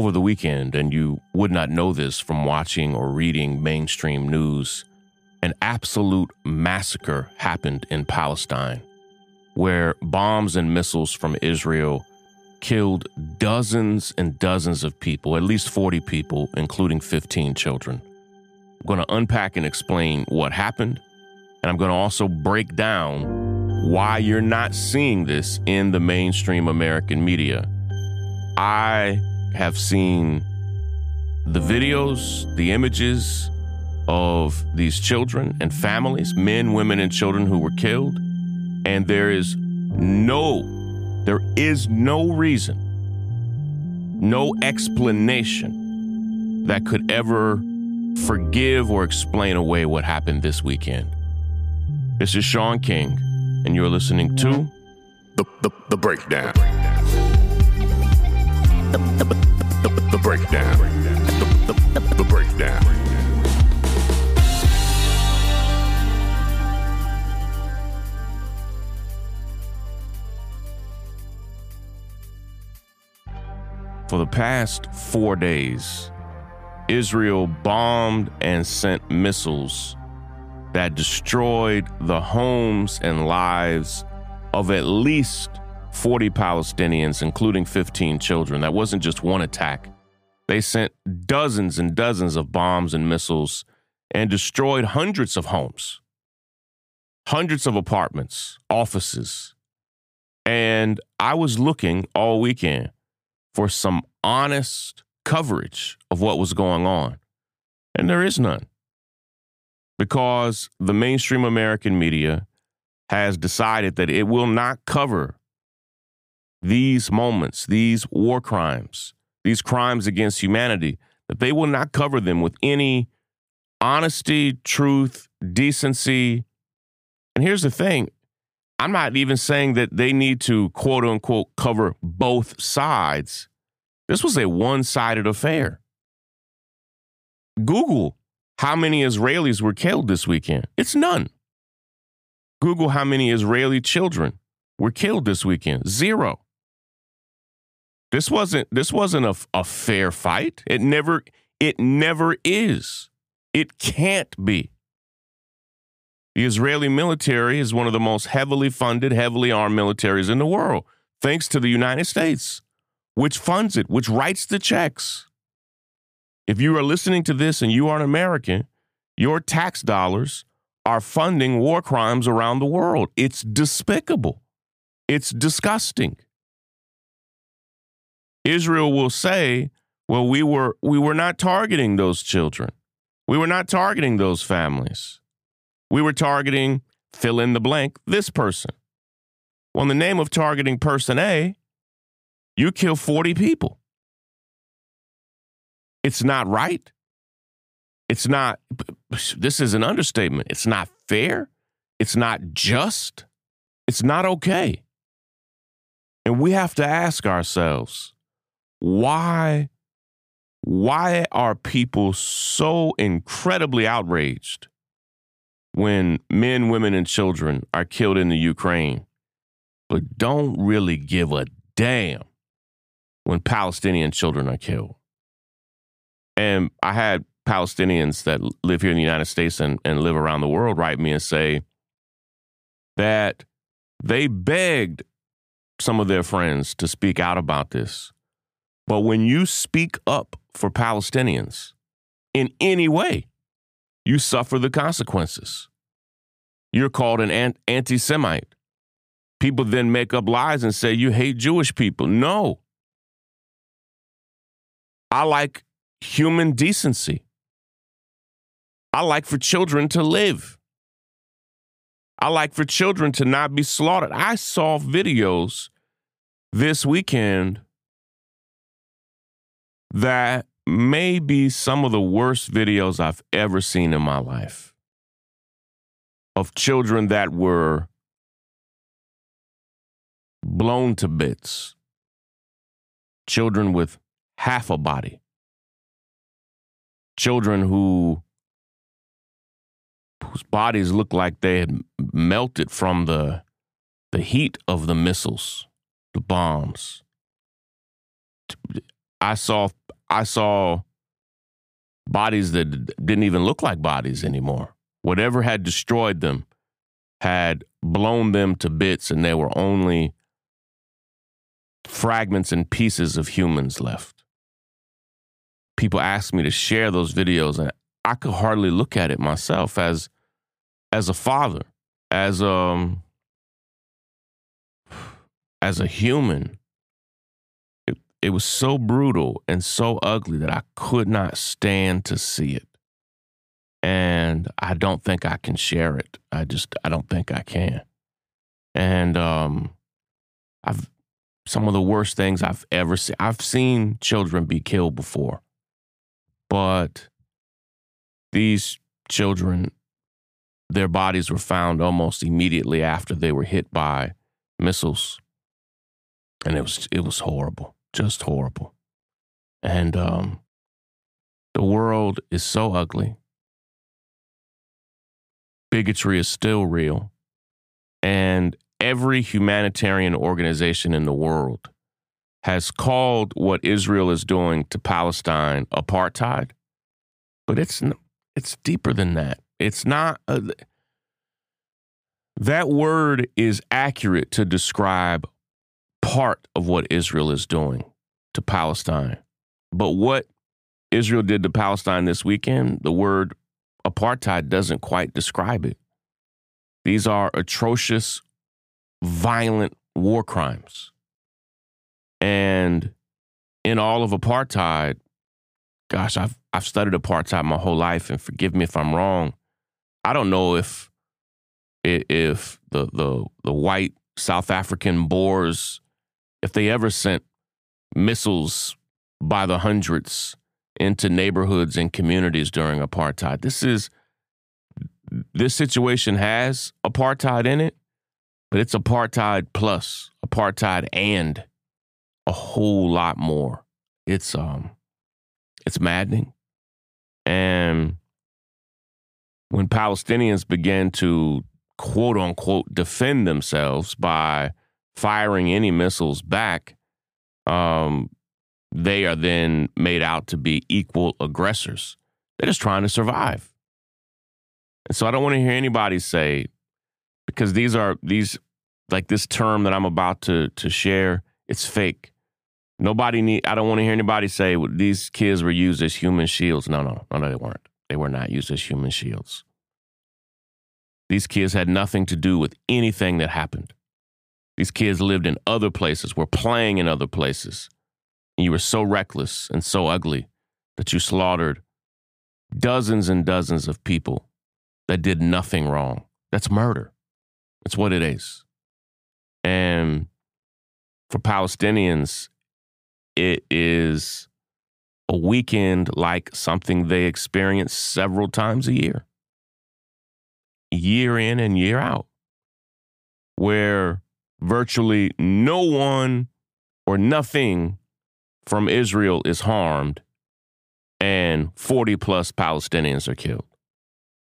over the weekend, and you would not know this from watching or reading mainstream news, an absolute massacre happened in Palestine where bombs and missiles from Israel killed dozens and dozens of people, at least 40 people, including 15 children. I'm going to unpack and explain what happened, and I'm going to also break down why you're not seeing this in the mainstream American media. I have seen the videos, the images of these children and families, men, women, and children who were killed, and there is no there is no reason, no explanation that could ever forgive or explain away what happened this weekend. This is Shaun King, and you're listening to The, the, the breakdown. The, the, breakdown. The breakdown. For the past four days, Israel bombed and sent missiles that destroyed the homes and lives of at least 40 Palestinians, including 15 children. That wasn't just one attack. They sent dozens and dozens of bombs and missiles and destroyed hundreds of homes, hundreds of apartments, offices. And I was looking all weekend for some honest coverage of what was going on. And there is none. Because the mainstream American media has decided that it will not cover these moments, these war crimes, these crimes against humanity, that they will not cover them with any honesty, truth, decency. And here's the thing I'm not even saying that they need to quote unquote cover both sides. This was a one sided affair. Google how many Israelis were killed this weekend. It's none. Google how many Israeli children were killed this weekend. Zero. This wasn't this wasn't a, a fair fight. It never it never is. It can't be. The Israeli military is one of the most heavily funded, heavily armed militaries in the world, thanks to the United States, which funds it, which writes the checks. If you are listening to this and you are an American, your tax dollars are funding war crimes around the world. It's despicable. It's disgusting. Israel will say, well, we were we were not targeting those children. We were not targeting those families. We were targeting fill in the blank this person. Well, in the name of targeting person A, you kill 40 people. It's not right. It's not, this is an understatement. It's not fair. It's not just. It's not okay. And we have to ask ourselves why why are people so incredibly outraged when men, women, and children are killed in the Ukraine, but don't really give a damn when Palestinian children are killed? And I had Palestinians that live here in the United States and, and live around the world write me and say that they begged some of their friends to speak out about this. But when you speak up for Palestinians in any way, you suffer the consequences. You're called an anti Semite. People then make up lies and say you hate Jewish people. No. I like human decency. I like for children to live. I like for children to not be slaughtered. I saw videos this weekend that may be some of the worst videos I've ever seen in my life of children that were blown to bits, children with half a body, children who whose bodies looked like they had melted from the the heat of the missiles, the bombs I saw I saw bodies that didn't even look like bodies anymore. Whatever had destroyed them had blown them to bits, and there were only fragments and pieces of humans left. People asked me to share those videos, and I could hardly look at it myself as as a father, as um as a human. It, was so brutal and so ugly that I could not stand to see it. And I don't think I can share it. I just I don't think I can. And um I've some of the worst things I've ever seen. I've seen children be killed before. But these children their bodies were found almost immediately after they were hit by missiles and it was it was horrible just horrible. And um the world is so ugly. Bigotry is still real. And every humanitarian organization in the world has called what Israel is doing to Palestine apartheid but it's it's deeper than that. It's not a, that word is accurate to describe part of what Israel is doing to Palestine. But what Israel did to Palestine this weekend, the word apartheid doesn't quite describe it. These are atrocious, violent war crimes. And in all of apartheid, gosh, I've I've studied apartheid my whole life, and forgive me if I'm wrong. I don't know if if the the the white South African Boers if they ever sent missiles by the hundreds into neighborhoods and communities during apartheid. This is this situation has apartheid in it, but it's apartheid plus, apartheid and a whole lot more. It's um it's maddening. And when Palestinians began to quote unquote defend themselves by firing any missiles back, um, they are then made out to be equal aggressors. They're just trying to survive. And so I don't want to hear anybody say, because these are these like this term that I'm about to to share, it's fake. Nobody need I don't want to hear anybody say these kids were used as human shields. No, no, no, no, they weren't. They were not used as human shields. These kids had nothing to do with anything that happened. These kids lived in other places, were playing in other places. And you were so reckless and so ugly that you slaughtered dozens and dozens of people that did nothing wrong. That's murder. That's what it is. And for Palestinians, it is a weekend like something they experience several times a year, year in and year out, where virtually no one or nothing from Israel is harmed and 40 plus Palestinians are killed.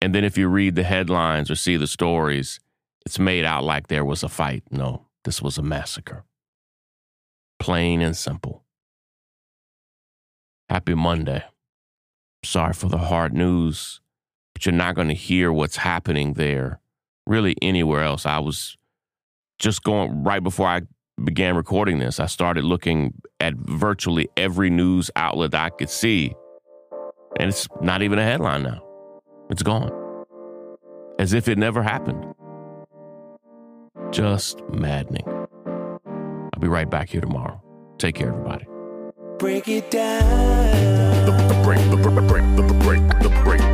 And then if you read the headlines or see the stories, it's made out like there was a fight. No, this was a massacre. Plain and simple. Happy Monday. Sorry for the hard news, but you're not going to hear what's happening there really anywhere else. I was just going right before I began recording this, I started looking at virtually every news outlet I could see, and it's not even a headline now. It's gone. As if it never happened. Just maddening. I'll be right back here tomorrow. Take care, everybody. Break it down. The, the break, the break, the break, the break, the break, breakdown.